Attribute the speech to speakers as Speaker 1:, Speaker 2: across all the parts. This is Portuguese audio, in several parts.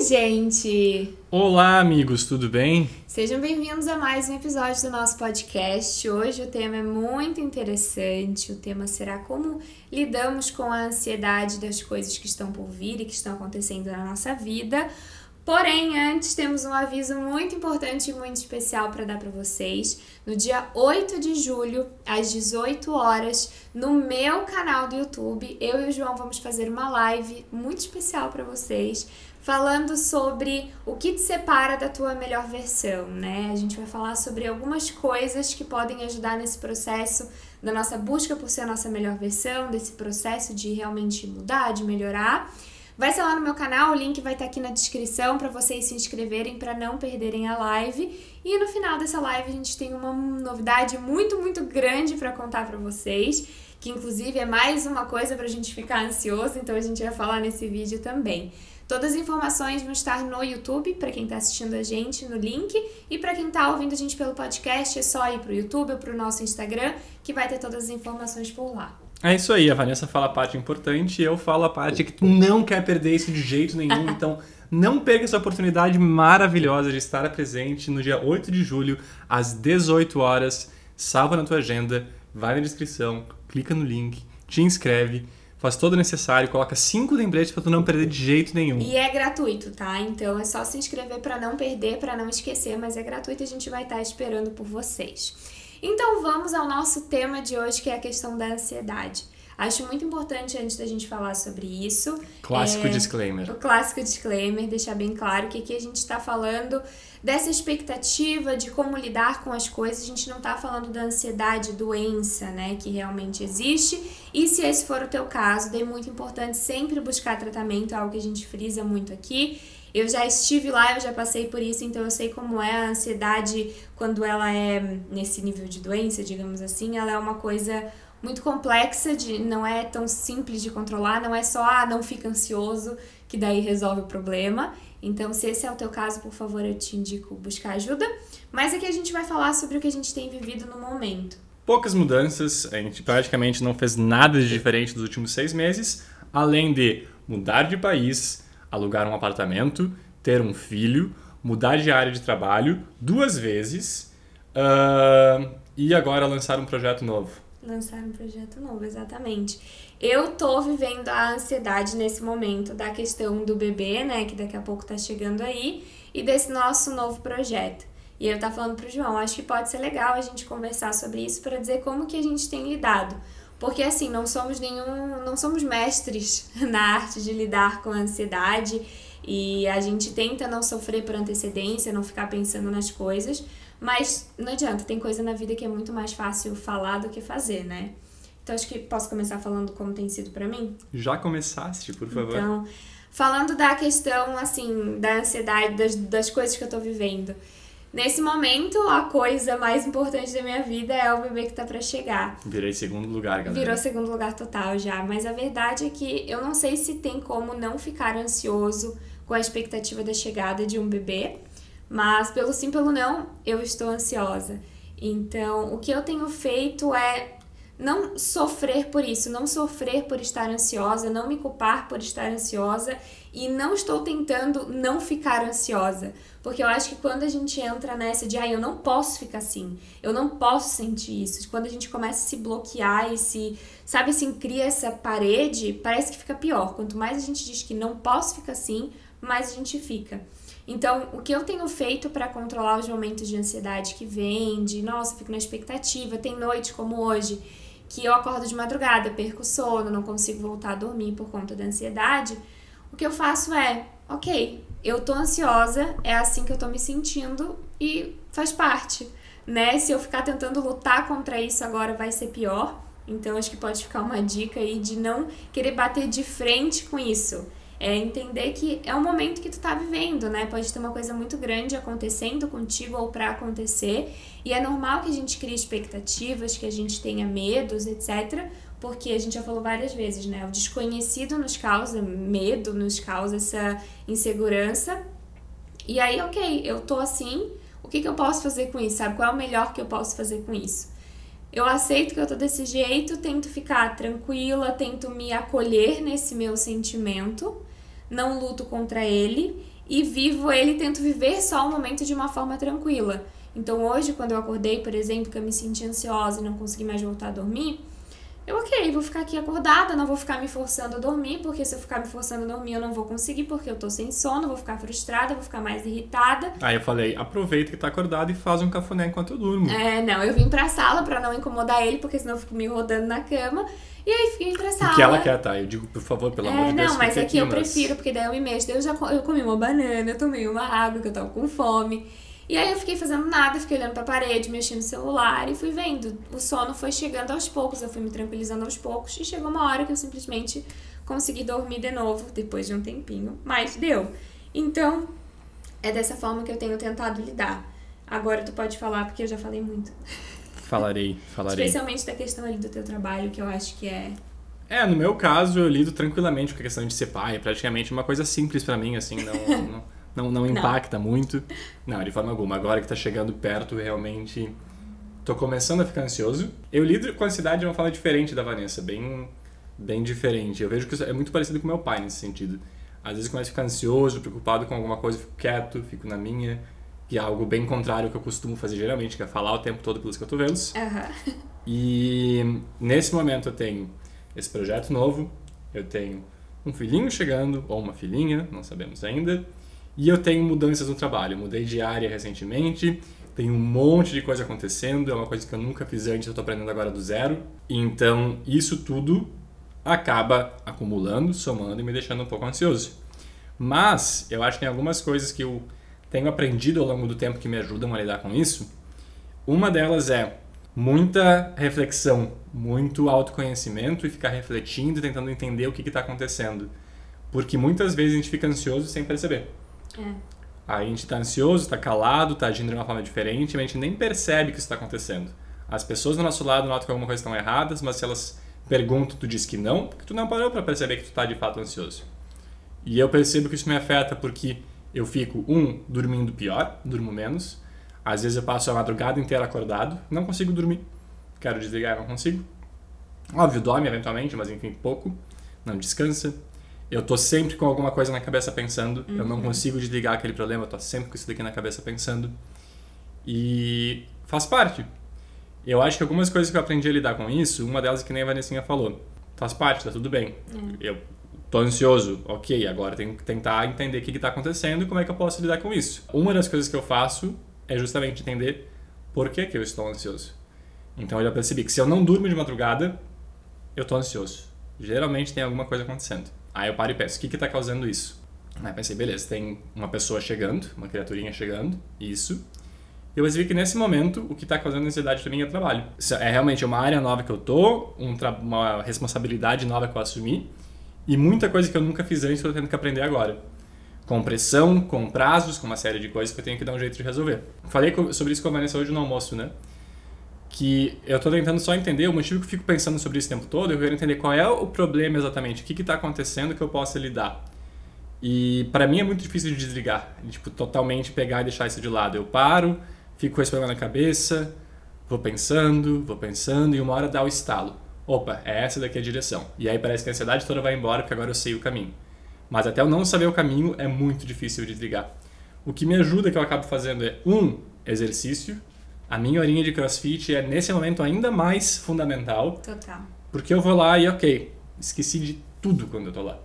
Speaker 1: Oi, gente!
Speaker 2: Olá, amigos, tudo bem?
Speaker 1: Sejam bem-vindos a mais um episódio do nosso podcast. Hoje o tema é muito interessante. O tema será como lidamos com a ansiedade das coisas que estão por vir e que estão acontecendo na nossa vida. Porém, antes temos um aviso muito importante e muito especial para dar para vocês. No dia 8 de julho, às 18 horas, no meu canal do YouTube, eu e o João vamos fazer uma live muito especial para vocês, falando sobre o que te separa da tua melhor versão, né? A gente vai falar sobre algumas coisas que podem ajudar nesse processo da nossa busca por ser a nossa melhor versão, desse processo de realmente mudar, de melhorar. Vai ser lá no meu canal, o link vai estar aqui na descrição para vocês se inscreverem para não perderem a live. E no final dessa live a gente tem uma novidade muito, muito grande para contar para vocês, que inclusive é mais uma coisa para a gente ficar ansioso, então a gente vai falar nesse vídeo também. Todas as informações vão estar no YouTube, para quem está assistindo a gente, no link. E para quem está ouvindo a gente pelo podcast, é só ir para o YouTube ou para o nosso Instagram, que vai ter todas as informações por lá.
Speaker 2: É isso aí, a Vanessa fala a parte importante e eu falo a parte que tu não quer perder isso de jeito nenhum, então não perca essa oportunidade maravilhosa de estar presente no dia 8 de julho, às 18 horas. Salva na tua agenda, vai na descrição, clica no link, te inscreve, faz todo o necessário, coloca cinco lembretes para tu não perder de jeito nenhum.
Speaker 1: E é gratuito, tá? Então é só se inscrever para não perder, para não esquecer, mas é gratuito e a gente vai estar esperando por vocês. Então vamos ao nosso tema de hoje, que é a questão da ansiedade. Acho muito importante, antes da gente falar sobre isso.
Speaker 2: Clássico
Speaker 1: é,
Speaker 2: disclaimer.
Speaker 1: O clássico disclaimer, deixar bem claro que aqui a gente está falando dessa expectativa de como lidar com as coisas. A gente não está falando da ansiedade, doença, né, que realmente existe. E se esse for o teu caso, é muito importante sempre buscar tratamento, é algo que a gente frisa muito aqui. Eu já estive lá, eu já passei por isso, então eu sei como é a ansiedade quando ela é nesse nível de doença, digamos assim, ela é uma coisa muito complexa, de não é tão simples de controlar, não é só ah, não fica ansioso, que daí resolve o problema. Então, se esse é o teu caso, por favor, eu te indico buscar ajuda. Mas aqui a gente vai falar sobre o que a gente tem vivido no momento.
Speaker 2: Poucas mudanças, a gente praticamente não fez nada de diferente dos últimos seis meses, além de mudar de país, alugar um apartamento, ter um filho, mudar de área de trabalho duas vezes uh, e agora lançar um projeto novo.
Speaker 1: Lançar um projeto novo, exatamente. Eu tô vivendo a ansiedade nesse momento da questão do bebê, né, que daqui a pouco tá chegando aí, e desse nosso novo projeto. E eu tá falando pro João, acho que pode ser legal a gente conversar sobre isso para dizer como que a gente tem lidado porque assim, não somos nenhum, não somos mestres na arte de lidar com a ansiedade e a gente tenta não sofrer por antecedência, não ficar pensando nas coisas, mas não adianta, tem coisa na vida que é muito mais fácil falar do que fazer, né? Então acho que posso começar falando como tem sido para mim?
Speaker 2: Já começaste, por favor.
Speaker 1: Então, falando da questão assim, da ansiedade, das, das coisas que eu tô vivendo. Nesse momento, a coisa mais importante da minha vida é o bebê que tá para chegar.
Speaker 2: Virei segundo lugar, galera.
Speaker 1: Virou segundo lugar total já, mas a verdade é que eu não sei se tem como não ficar ansioso com a expectativa da chegada de um bebê, mas pelo sim, pelo não, eu estou ansiosa. Então, o que eu tenho feito é não sofrer por isso, não sofrer por estar ansiosa, não me culpar por estar ansiosa e não estou tentando não ficar ansiosa. Porque eu acho que quando a gente entra nessa de, ah, eu não posso ficar assim, eu não posso sentir isso, quando a gente começa a se bloquear e se, sabe assim, cria essa parede, parece que fica pior. Quanto mais a gente diz que não posso ficar assim, mais a gente fica. Então, o que eu tenho feito para controlar os momentos de ansiedade que vem, de nossa, fico na expectativa, tem noite como hoje, que eu acordo de madrugada, perco sono, não consigo voltar a dormir por conta da ansiedade, o que eu faço é, ok, eu tô ansiosa, é assim que eu tô me sentindo e faz parte, né? Se eu ficar tentando lutar contra isso agora vai ser pior. Então acho que pode ficar uma dica aí de não querer bater de frente com isso. É entender que é o momento que tu tá vivendo, né? Pode ter uma coisa muito grande acontecendo contigo ou para acontecer, e é normal que a gente crie expectativas, que a gente tenha medos, etc porque a gente já falou várias vezes, né? O desconhecido nos causa medo, nos causa essa insegurança. E aí, ok, eu tô assim, o que, que eu posso fazer com isso? Sabe? Qual é o melhor que eu posso fazer com isso? Eu aceito que eu tô desse jeito, tento ficar tranquila, tento me acolher nesse meu sentimento, não luto contra ele e vivo ele, tento viver só o momento de uma forma tranquila. Então hoje, quando eu acordei, por exemplo, que eu me senti ansiosa e não consegui mais voltar a dormir, eu, ok, vou ficar aqui acordada, não vou ficar me forçando a dormir, porque se eu ficar me forçando a dormir, eu não vou conseguir, porque eu tô sem sono, vou ficar frustrada, vou ficar mais irritada.
Speaker 2: Aí eu falei, aproveita que tá acordado e faz um cafuné enquanto eu durmo.
Speaker 1: É, não, eu vim pra sala pra não incomodar ele, porque senão eu fico me rodando na cama. E aí fiquei pra sala.
Speaker 2: Que ela quer, tá? Eu digo, por favor, pelo
Speaker 1: é,
Speaker 2: amor de Deus.
Speaker 1: Não, mas é que eu
Speaker 2: mas-
Speaker 1: prefiro, porque daí eu me mexo. Daí eu já eu comi uma banana, eu tomei uma água, que eu tava com fome. E aí eu fiquei fazendo nada, fiquei olhando pra parede, mexendo no celular e fui vendo. O sono foi chegando aos poucos, eu fui me tranquilizando aos poucos. E chegou uma hora que eu simplesmente consegui dormir de novo, depois de um tempinho. Mas deu. Então, é dessa forma que eu tenho tentado lidar. Agora tu pode falar, porque eu já falei muito.
Speaker 2: Falarei, falarei.
Speaker 1: Especialmente da questão ali do teu trabalho, que eu acho que é
Speaker 2: É, no meu caso, eu lido tranquilamente com a questão de ser pai. É praticamente uma coisa simples pra mim, assim, não, não, não, não impacta muito. Não, de forma alguma. Agora que tá chegando perto, realmente tô começando a ficar ansioso. Eu lido com a ansiedade de uma forma diferente da Vanessa, bem, bem diferente. Eu vejo que é muito parecido com meu pai nesse sentido. Às vezes começo a ficar ansioso, preocupado com alguma coisa, fico quieto, fico na minha. Que é algo bem contrário ao que eu costumo fazer geralmente, que é falar o tempo todo pelos cotovelos.
Speaker 1: Aham.
Speaker 2: E nesse momento eu tenho esse projeto novo, eu tenho um filhinho chegando, ou uma filhinha, não sabemos ainda, e eu tenho mudanças no trabalho. Mudei de área recentemente, tem um monte de coisa acontecendo, é uma coisa que eu nunca fiz antes, eu estou aprendendo agora do zero. Então isso tudo acaba acumulando, somando e me deixando um pouco ansioso. Mas eu acho que tem algumas coisas que eu tenho aprendido ao longo do tempo que me ajudam a lidar com isso. Uma delas é muita reflexão, muito autoconhecimento e ficar refletindo e tentando entender o que está acontecendo. Porque muitas vezes a gente fica ansioso sem perceber.
Speaker 1: É.
Speaker 2: Aí a gente está ansioso, está calado, está agindo de uma forma diferente, mas a gente nem percebe que isso está acontecendo. As pessoas do nosso lado notam que alguma coisa estão erradas, mas se elas perguntam, tu diz que não, porque tu não parou para perceber que tu está de fato ansioso. E eu percebo que isso me afeta porque eu fico, um, dormindo pior, durmo menos. Às vezes eu passo a madrugada inteira acordado, não consigo dormir. Quero desligar, não consigo. Óbvio, dorme eventualmente, mas enfim, pouco. Não descansa. Eu tô sempre com alguma coisa na cabeça pensando. Eu não consigo desligar aquele problema, eu tô sempre com isso daqui na cabeça pensando. E faz parte. Eu acho que algumas coisas que eu aprendi a lidar com isso, uma delas é que nem a Vanessinha falou. Faz parte, tá tudo bem. Eu tô ansioso, ok, agora tenho que tentar entender o que está acontecendo e como é que eu posso lidar com isso. Uma das coisas que eu faço é justamente entender por que, que eu estou ansioso. Então eu já percebi que se eu não durmo de madrugada, eu tô ansioso. Geralmente tem alguma coisa acontecendo. Aí eu paro e penso, o que está causando isso? Aí pensei, beleza, tem uma pessoa chegando, uma criaturinha chegando, isso. Eu percebi que nesse momento o que está causando ansiedade para mim é o trabalho. É realmente uma área nova que eu tô, um uma responsabilidade nova que eu assumi e muita coisa que eu nunca fiz antes que eu tô tendo que aprender agora. Com pressão, com prazos, com uma série de coisas que eu tenho que dar um jeito de resolver. Falei sobre isso com a Vanessa hoje no almoço, né? Que eu tô tentando só entender, o motivo que eu fico pensando sobre isso o tempo todo, eu quero entender qual é o problema exatamente, o que que tá acontecendo que eu possa lidar. E para mim é muito difícil de desligar, de, tipo, totalmente pegar e deixar isso de lado. Eu paro, fico com esse problema na cabeça, vou pensando, vou pensando e uma hora dá o estalo. Opa, é essa daqui a direção. E aí parece que a ansiedade toda vai embora porque agora eu sei o caminho. Mas até eu não saber o caminho é muito difícil de desligar. O que me ajuda que eu acabo fazendo é um exercício. A minha horinha de CrossFit é nesse momento ainda mais fundamental.
Speaker 1: Total.
Speaker 2: Porque eu vou lá e, ok, esqueci de tudo quando eu tô lá.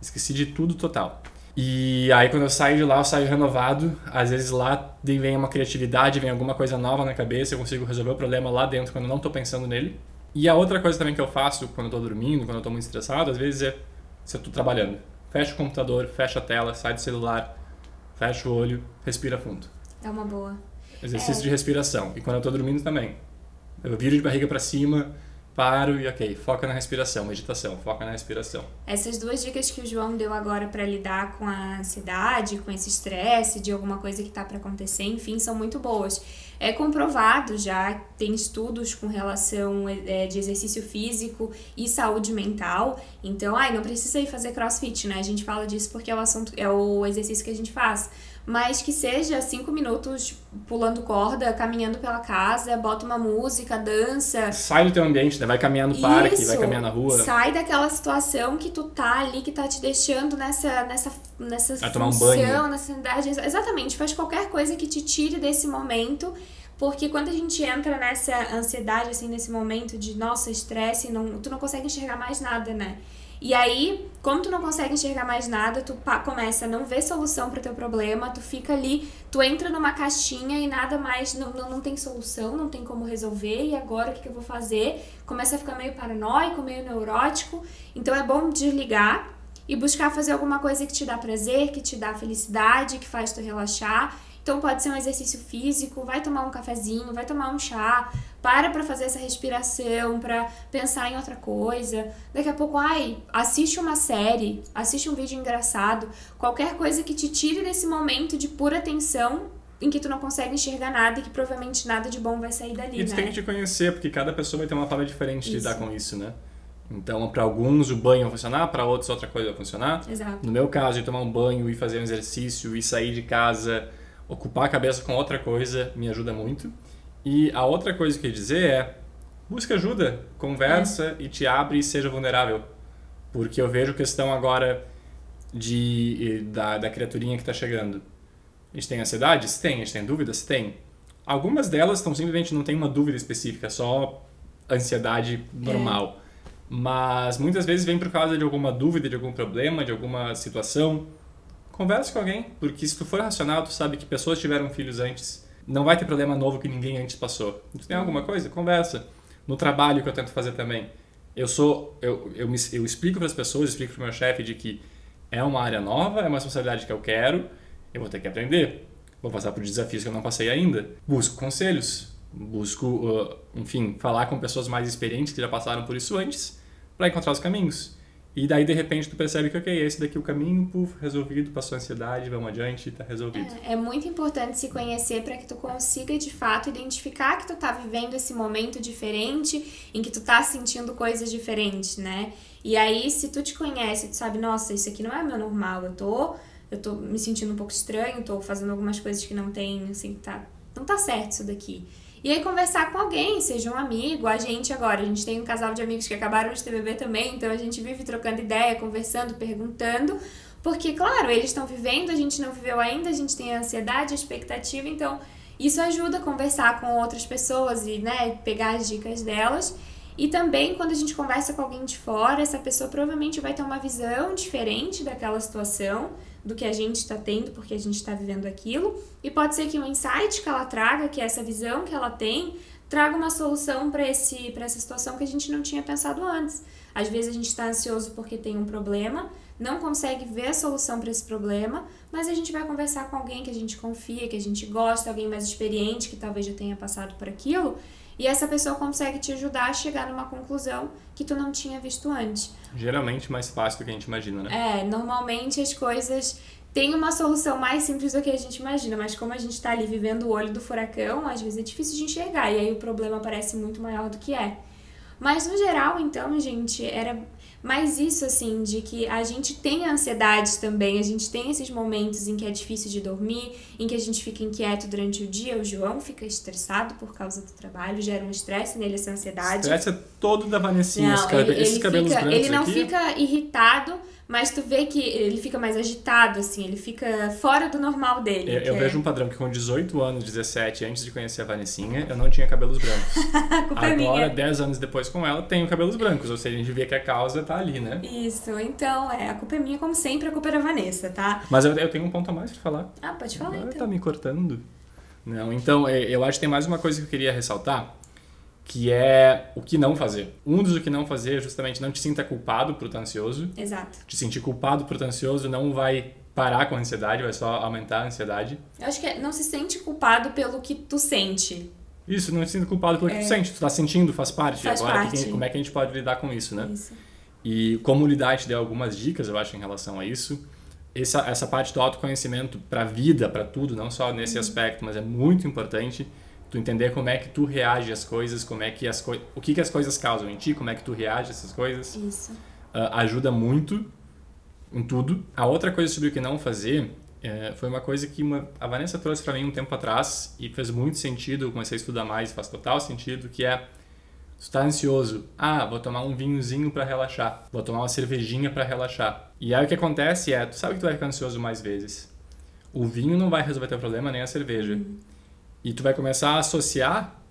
Speaker 2: Esqueci de tudo total. E aí quando eu saio de lá, eu saio renovado. Às vezes lá vem uma criatividade, vem alguma coisa nova na cabeça, eu consigo resolver o problema lá dentro quando eu não tô pensando nele. E a outra coisa também que eu faço quando eu tô dormindo, quando eu tô muito estressado, às vezes é se eu tô trabalhando. Fecha o computador, fecha a tela, sai do celular, fecha o olho, respira fundo.
Speaker 1: É uma boa.
Speaker 2: Exercício
Speaker 1: É.
Speaker 2: de respiração. E quando eu tô dormindo também. Eu viro de barriga para cima, paro e ok, foca na respiração, meditação, foca na respiração.
Speaker 1: Essas duas dicas que o João deu agora pra lidar com a ansiedade, com esse estresse de alguma coisa que tá para acontecer, enfim, são muito boas. É comprovado já, tem estudos com relação é, de exercício físico e saúde mental. Então, ai, não precisa ir fazer crossfit, né? A gente fala disso porque é o assunto, é o exercício que a gente faz. Mas que seja cinco minutos pulando corda, caminhando pela casa, bota uma música, dança.
Speaker 2: Sai do teu ambiente, né? Vai caminhar no parque, Isso. vai caminhar na rua.
Speaker 1: Sai daquela situação que tu tá ali, que tá te deixando nessa, nessa, nessa
Speaker 2: vai função, um banho.
Speaker 1: nessa idade. Exatamente, faz qualquer coisa que te tire desse momento. Porque quando a gente entra nessa ansiedade, assim, nesse momento de, nossa, estresse, não, tu não consegue enxergar mais nada, né? E aí, como tu não consegue enxergar mais nada, tu começa a não ver solução para teu problema, tu fica ali, tu entra numa caixinha e nada mais, não, não, não tem solução, não tem como resolver, e agora o que, que eu vou fazer? Começa a ficar meio paranoico, meio neurótico. Então é bom desligar e buscar fazer alguma coisa que te dá prazer, que te dá felicidade, que faz tu relaxar então pode ser um exercício físico, vai tomar um cafezinho, vai tomar um chá, para para fazer essa respiração, para pensar em outra coisa. Daqui a pouco, ai, assiste uma série, assiste um vídeo engraçado, qualquer coisa que te tire desse momento de pura tensão em que tu não consegue enxergar nada e que provavelmente nada de bom vai sair dali,
Speaker 2: E tu
Speaker 1: né?
Speaker 2: tem que te conhecer, porque cada pessoa vai ter uma forma diferente de lidar com isso, né? Então, para alguns o banho vai funcionar, para outros outra coisa vai funcionar.
Speaker 1: Exato.
Speaker 2: No meu caso, ir tomar um banho e fazer um exercício e sair de casa ocupar a cabeça com outra coisa me ajuda muito. E a outra coisa que eu ia dizer é: busca ajuda, conversa é. e te abre e seja vulnerável. Porque eu vejo questão agora de da, da criaturinha que está chegando. A gente tem ansiedade? Se tem. A gente tem dúvidas? Tem. Algumas delas estão simplesmente não tem uma dúvida específica, só ansiedade normal. É. Mas muitas vezes vem por causa de alguma dúvida, de algum problema, de alguma situação Converse com alguém, porque se tu for racional, tu sabe que pessoas tiveram filhos antes. Não vai ter problema novo que ninguém antes passou. Tu tem alguma coisa? Conversa. No trabalho que eu tento fazer também. Eu sou eu, eu, me, eu explico para as pessoas, explico para o meu chefe de que é uma área nova, é uma responsabilidade que eu quero, eu vou ter que aprender. Vou passar por desafios que eu não passei ainda. Busco conselhos, busco, uh, enfim, falar com pessoas mais experientes que já passaram por isso antes, para encontrar os caminhos. E daí, de repente, tu percebe que, ok, esse daqui é o caminho, puf, resolvido, passou a ansiedade, vamos adiante, tá resolvido.
Speaker 1: É, é muito importante se conhecer para que tu consiga, de fato, identificar que tu tá vivendo esse momento diferente, em que tu tá sentindo coisas diferentes, né? E aí, se tu te conhece, tu sabe, nossa, isso aqui não é meu normal, eu tô, eu tô me sentindo um pouco estranho, tô fazendo algumas coisas que não tem, assim, tá, não tá certo isso daqui. E aí conversar com alguém, seja um amigo, a gente agora, a gente tem um casal de amigos que acabaram de ter bebê também, então a gente vive trocando ideia, conversando, perguntando, porque, claro, eles estão vivendo, a gente não viveu ainda, a gente tem ansiedade, expectativa, então isso ajuda a conversar com outras pessoas e, né, pegar as dicas delas. E também, quando a gente conversa com alguém de fora, essa pessoa provavelmente vai ter uma visão diferente daquela situação do que a gente está tendo, porque a gente está vivendo aquilo. E pode ser que o insight que ela traga, que é essa visão que ela tem, traga uma solução para essa situação que a gente não tinha pensado antes. Às vezes a gente está ansioso porque tem um problema, não consegue ver a solução para esse problema, mas a gente vai conversar com alguém que a gente confia, que a gente gosta, alguém mais experiente que talvez já tenha passado por aquilo, e essa pessoa consegue te ajudar a chegar numa conclusão que tu não tinha visto antes.
Speaker 2: Geralmente mais fácil do que a gente imagina, né?
Speaker 1: É, normalmente as coisas têm uma solução mais simples do que a gente imagina, mas como a gente está ali vivendo o olho do furacão, às vezes é difícil de enxergar e aí o problema parece muito maior do que é. Mas no geral, então, gente, era mas isso, assim, de que a gente tem ansiedade também, a gente tem esses momentos em que é difícil de dormir, em que a gente fica inquieto durante o dia. O João fica estressado por causa do trabalho, gera um estresse nele, essa ansiedade.
Speaker 2: Estresse é todo da Vanessinha, não, ele, esses ele cabelos
Speaker 1: fica,
Speaker 2: brancos
Speaker 1: Ele não
Speaker 2: aqui.
Speaker 1: fica irritado, mas tu vê que ele fica mais agitado, assim, ele fica fora do normal dele.
Speaker 2: Eu, eu é... vejo um padrão que com 18 anos, 17, antes de conhecer a Vanessinha, eu não tinha cabelos brancos.
Speaker 1: É
Speaker 2: Agora, 10 anos depois com ela, tenho cabelos brancos. Ou seja, a gente vê que a causa tá ali, né?
Speaker 1: Isso, então, é, a culpa é minha, como sempre, a culpa é da Vanessa, tá?
Speaker 2: Mas eu, eu tenho um ponto a mais pra falar.
Speaker 1: Ah, pode falar
Speaker 2: Agora
Speaker 1: então.
Speaker 2: tá me cortando. Não, então, é, eu acho que tem mais uma coisa que eu queria ressaltar que é o que não fazer. Um dos o que não fazer é justamente não te sinta culpado por estar ansioso.
Speaker 1: Exato.
Speaker 2: Te sentir culpado por estar ansioso não vai parar com a ansiedade, vai só aumentar a ansiedade.
Speaker 1: Eu acho que é, não se sente culpado pelo que tu sente.
Speaker 2: Isso, não se sente culpado pelo é. que tu sente. Tu tá sentindo, faz parte.
Speaker 1: Faz
Speaker 2: Agora,
Speaker 1: parte.
Speaker 2: Que, como é que a gente pode lidar com isso, né?
Speaker 1: Isso.
Speaker 2: E como lidar, te deu algumas dicas, eu acho, em relação a isso. Essa, essa parte do autoconhecimento para a vida, para tudo, não só nesse uhum. aspecto, mas é muito importante tu entender como é que tu reage às coisas, como é que as coisas, o que que as coisas causam em ti, como é que tu reage a essas coisas.
Speaker 1: Isso.
Speaker 2: Uh, ajuda muito em tudo. A outra coisa sobre o que não fazer É, foi uma coisa que uma, a Vanessa trouxe para mim um tempo atrás e fez muito sentido. Eu comecei a estudar mais, faz total sentido, que é tu tá ansioso, ah, vou tomar um vinhozinho para relaxar, vou tomar uma cervejinha para relaxar. E aí o que acontece é, tu sabe que tu vai ficar ansioso mais vezes. O vinho não vai resolver teu problema nem a cerveja. Uhum. E tu vai começar a associar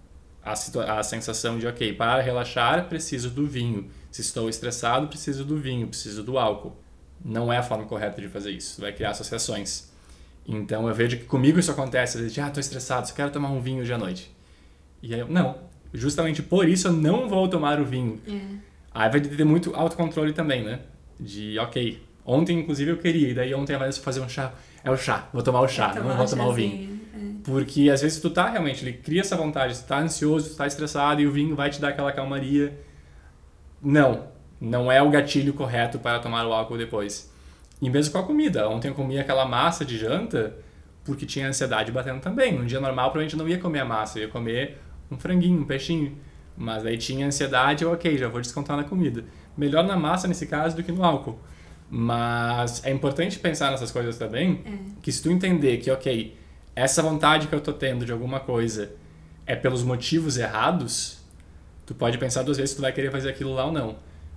Speaker 2: a, a sensação de, ok, para relaxar preciso do vinho. Se estou estressado, preciso do vinho, preciso do álcool. Não é a forma correta de fazer isso. Tu vai criar associações. Então eu vejo que comigo isso acontece. Às vezes, ah, estou estressado, só quero tomar um vinho hoje à noite. E aí eu, não. Justamente por isso eu não vou tomar o vinho. É. Aí vai ter muito autocontrole também, né? De, ok, ontem inclusive eu queria, e daí ontem a Vanessa fazer um chá. É o chá, vou tomar o chá, não vou tomar o vinho. Porque às vezes tu tá realmente, ele cria essa vontade, tu tá ansioso, tu tá estressado e o vinho vai te dar aquela calmaria. Não, não é o gatilho correto para tomar o álcool depois. E mesmo com a comida. Ontem eu comi aquela massa de janta porque tinha ansiedade batendo também. Num dia normal, provavelmente eu não ia comer a massa, eu ia comer um franguinho, um peixinho. Mas aí tinha ansiedade, eu, ok, já vou descontar na comida. Melhor na massa nesse caso do que no álcool. Mas é importante pensar nessas coisas também, é. que se tu entender que, ok, essa vontade que eu tô tendo de alguma coisa é pelos motivos errados, tu pode pensar duas vezes se tu vai querer fazer aquilo lá ou não.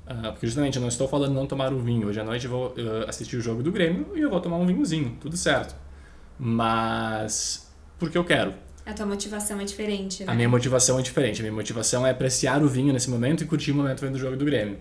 Speaker 2: Uh, porque justamente eu não estou falando não tomar um vinho. Hoje à noite eu vou uh, assistir o jogo do Grêmio e eu vou tomar um vinhozinho, tudo certo. Mas porque eu quero.
Speaker 1: A tua motivação é diferente, né?
Speaker 2: A minha motivação é diferente. A minha motivação é apreciar o vinho nesse momento e curtir o momento vendo o jogo do Grêmio.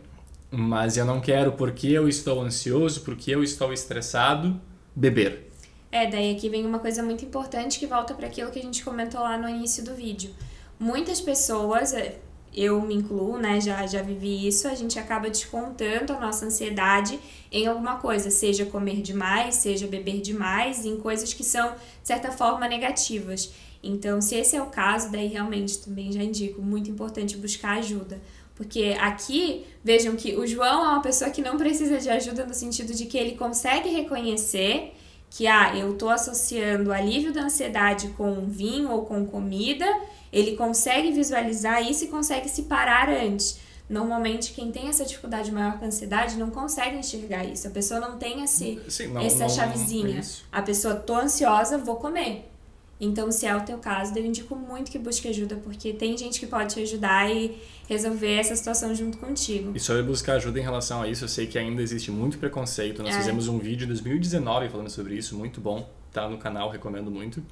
Speaker 2: Mas eu não quero porque eu estou ansioso, porque eu estou estressado, beber.
Speaker 1: É, daí aqui vem uma coisa muito importante que volta para aquilo que a gente comentou lá no início do vídeo. Muitas pessoas, é, eu me incluo, né, já, já vivi isso, a gente acaba descontando a nossa ansiedade em alguma coisa, seja comer demais, seja beber demais, em coisas que são, de certa forma, negativas. Então, se esse é o caso, daí realmente também já indico, muito importante buscar ajuda. Porque aqui, vejam que o João é uma pessoa que não precisa de ajuda no sentido de que ele consegue reconhecer que ah, eu estou associando alívio da ansiedade com vinho ou com comida, ele consegue visualizar isso e consegue se parar antes. Normalmente, quem tem essa dificuldade maior com a ansiedade não consegue enxergar isso. A pessoa não tem esse, Sim, não, essa não, chavezinha. Não a pessoa, tô ansiosa, vou comer. Então, se é o teu caso, eu indico muito que busque ajuda, porque tem gente que pode te ajudar e resolver essa situação junto contigo.
Speaker 2: E sobre buscar ajuda em relação a isso, eu sei que ainda existe muito preconceito. Nós é. fizemos um vídeo em 2019 falando sobre isso, muito bom. Tá no canal, recomendo muito.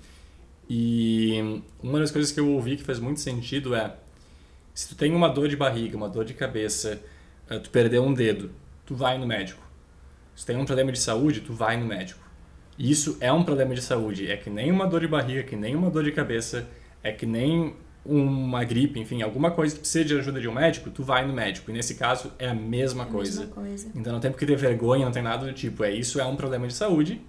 Speaker 2: E uma das coisas que eu ouvi que faz muito sentido é se tu tem uma dor de barriga, uma dor de cabeça, eh, tu perdeu um dedo, tu vai no médico. Se tem um problema de saúde, tu vai no médico. Isso é um problema de saúde. É que nem uma dor de barriga, que nem uma dor de cabeça, é que nem uma gripe, enfim, alguma coisa que precisa de ajuda de um médico, tu vai no médico. E nesse caso é a mesma, é coisa. mesma coisa. Então não tem porque ter vergonha, não tem nada do tipo. É isso é um problema de saúde,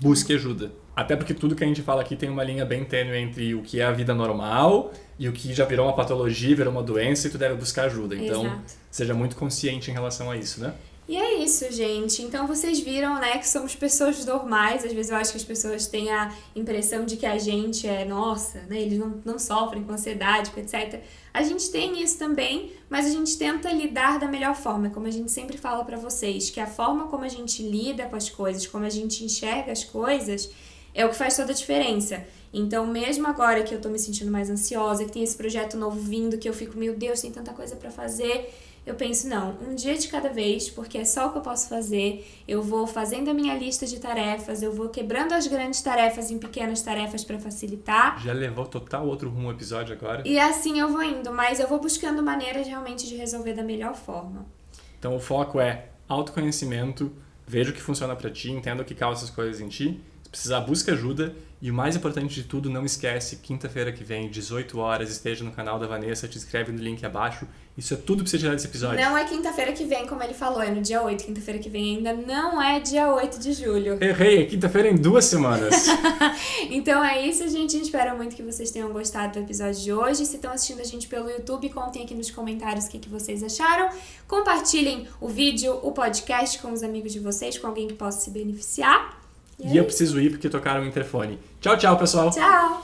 Speaker 2: busque ajuda. Até porque tudo que a gente fala aqui tem uma linha bem tênue entre o que é a vida normal e o que já virou uma patologia, virou uma doença e tu deve buscar ajuda. Então, Exato. seja muito consciente em relação a isso, né?
Speaker 1: E é isso, gente. Então vocês viram, né, que somos pessoas normais. Às vezes eu acho que as pessoas têm a impressão de que a gente é, nossa, né, eles não, não sofrem com ansiedade, etc. A gente tem isso também, mas a gente tenta lidar da melhor forma, como a gente sempre fala para vocês, que a forma como a gente lida com as coisas, como a gente enxerga as coisas, é o que faz toda a diferença. Então, mesmo agora que eu tô me sentindo mais ansiosa, que tem esse projeto novo vindo, que eu fico, meu Deus, tem tanta coisa para fazer, eu penso, não, um dia de cada vez, porque é só o que eu posso fazer. Eu vou fazendo a minha lista de tarefas, eu vou quebrando as grandes tarefas em pequenas tarefas para facilitar.
Speaker 2: Já levou total outro rumo o episódio agora.
Speaker 1: E assim eu vou indo, mas eu vou buscando maneiras realmente de resolver da melhor forma.
Speaker 2: Então o foco é autoconhecimento, veja o que funciona para ti, entenda o que causa essas coisas em ti. Precisar, busca ajuda e o mais importante de tudo, não esquece, quinta-feira que vem, 18 horas, esteja no canal da Vanessa, te inscreve no link abaixo. Isso é tudo pra você tirar desse episódio.
Speaker 1: Não é quinta-feira que vem, como ele falou, é no dia 8. Quinta-feira que vem ainda não é dia 8 de julho.
Speaker 2: Errei, é quinta-feira em duas semanas.
Speaker 1: então é isso, gente. Espero muito que vocês tenham gostado do episódio de hoje. Se estão assistindo a gente pelo YouTube, contem aqui nos comentários o que, que vocês acharam. Compartilhem o vídeo, o podcast com os amigos de vocês, com alguém que possa se beneficiar.
Speaker 2: E, e eu preciso ir porque tocaram o interfone. Tchau, tchau, pessoal.
Speaker 1: Tchau.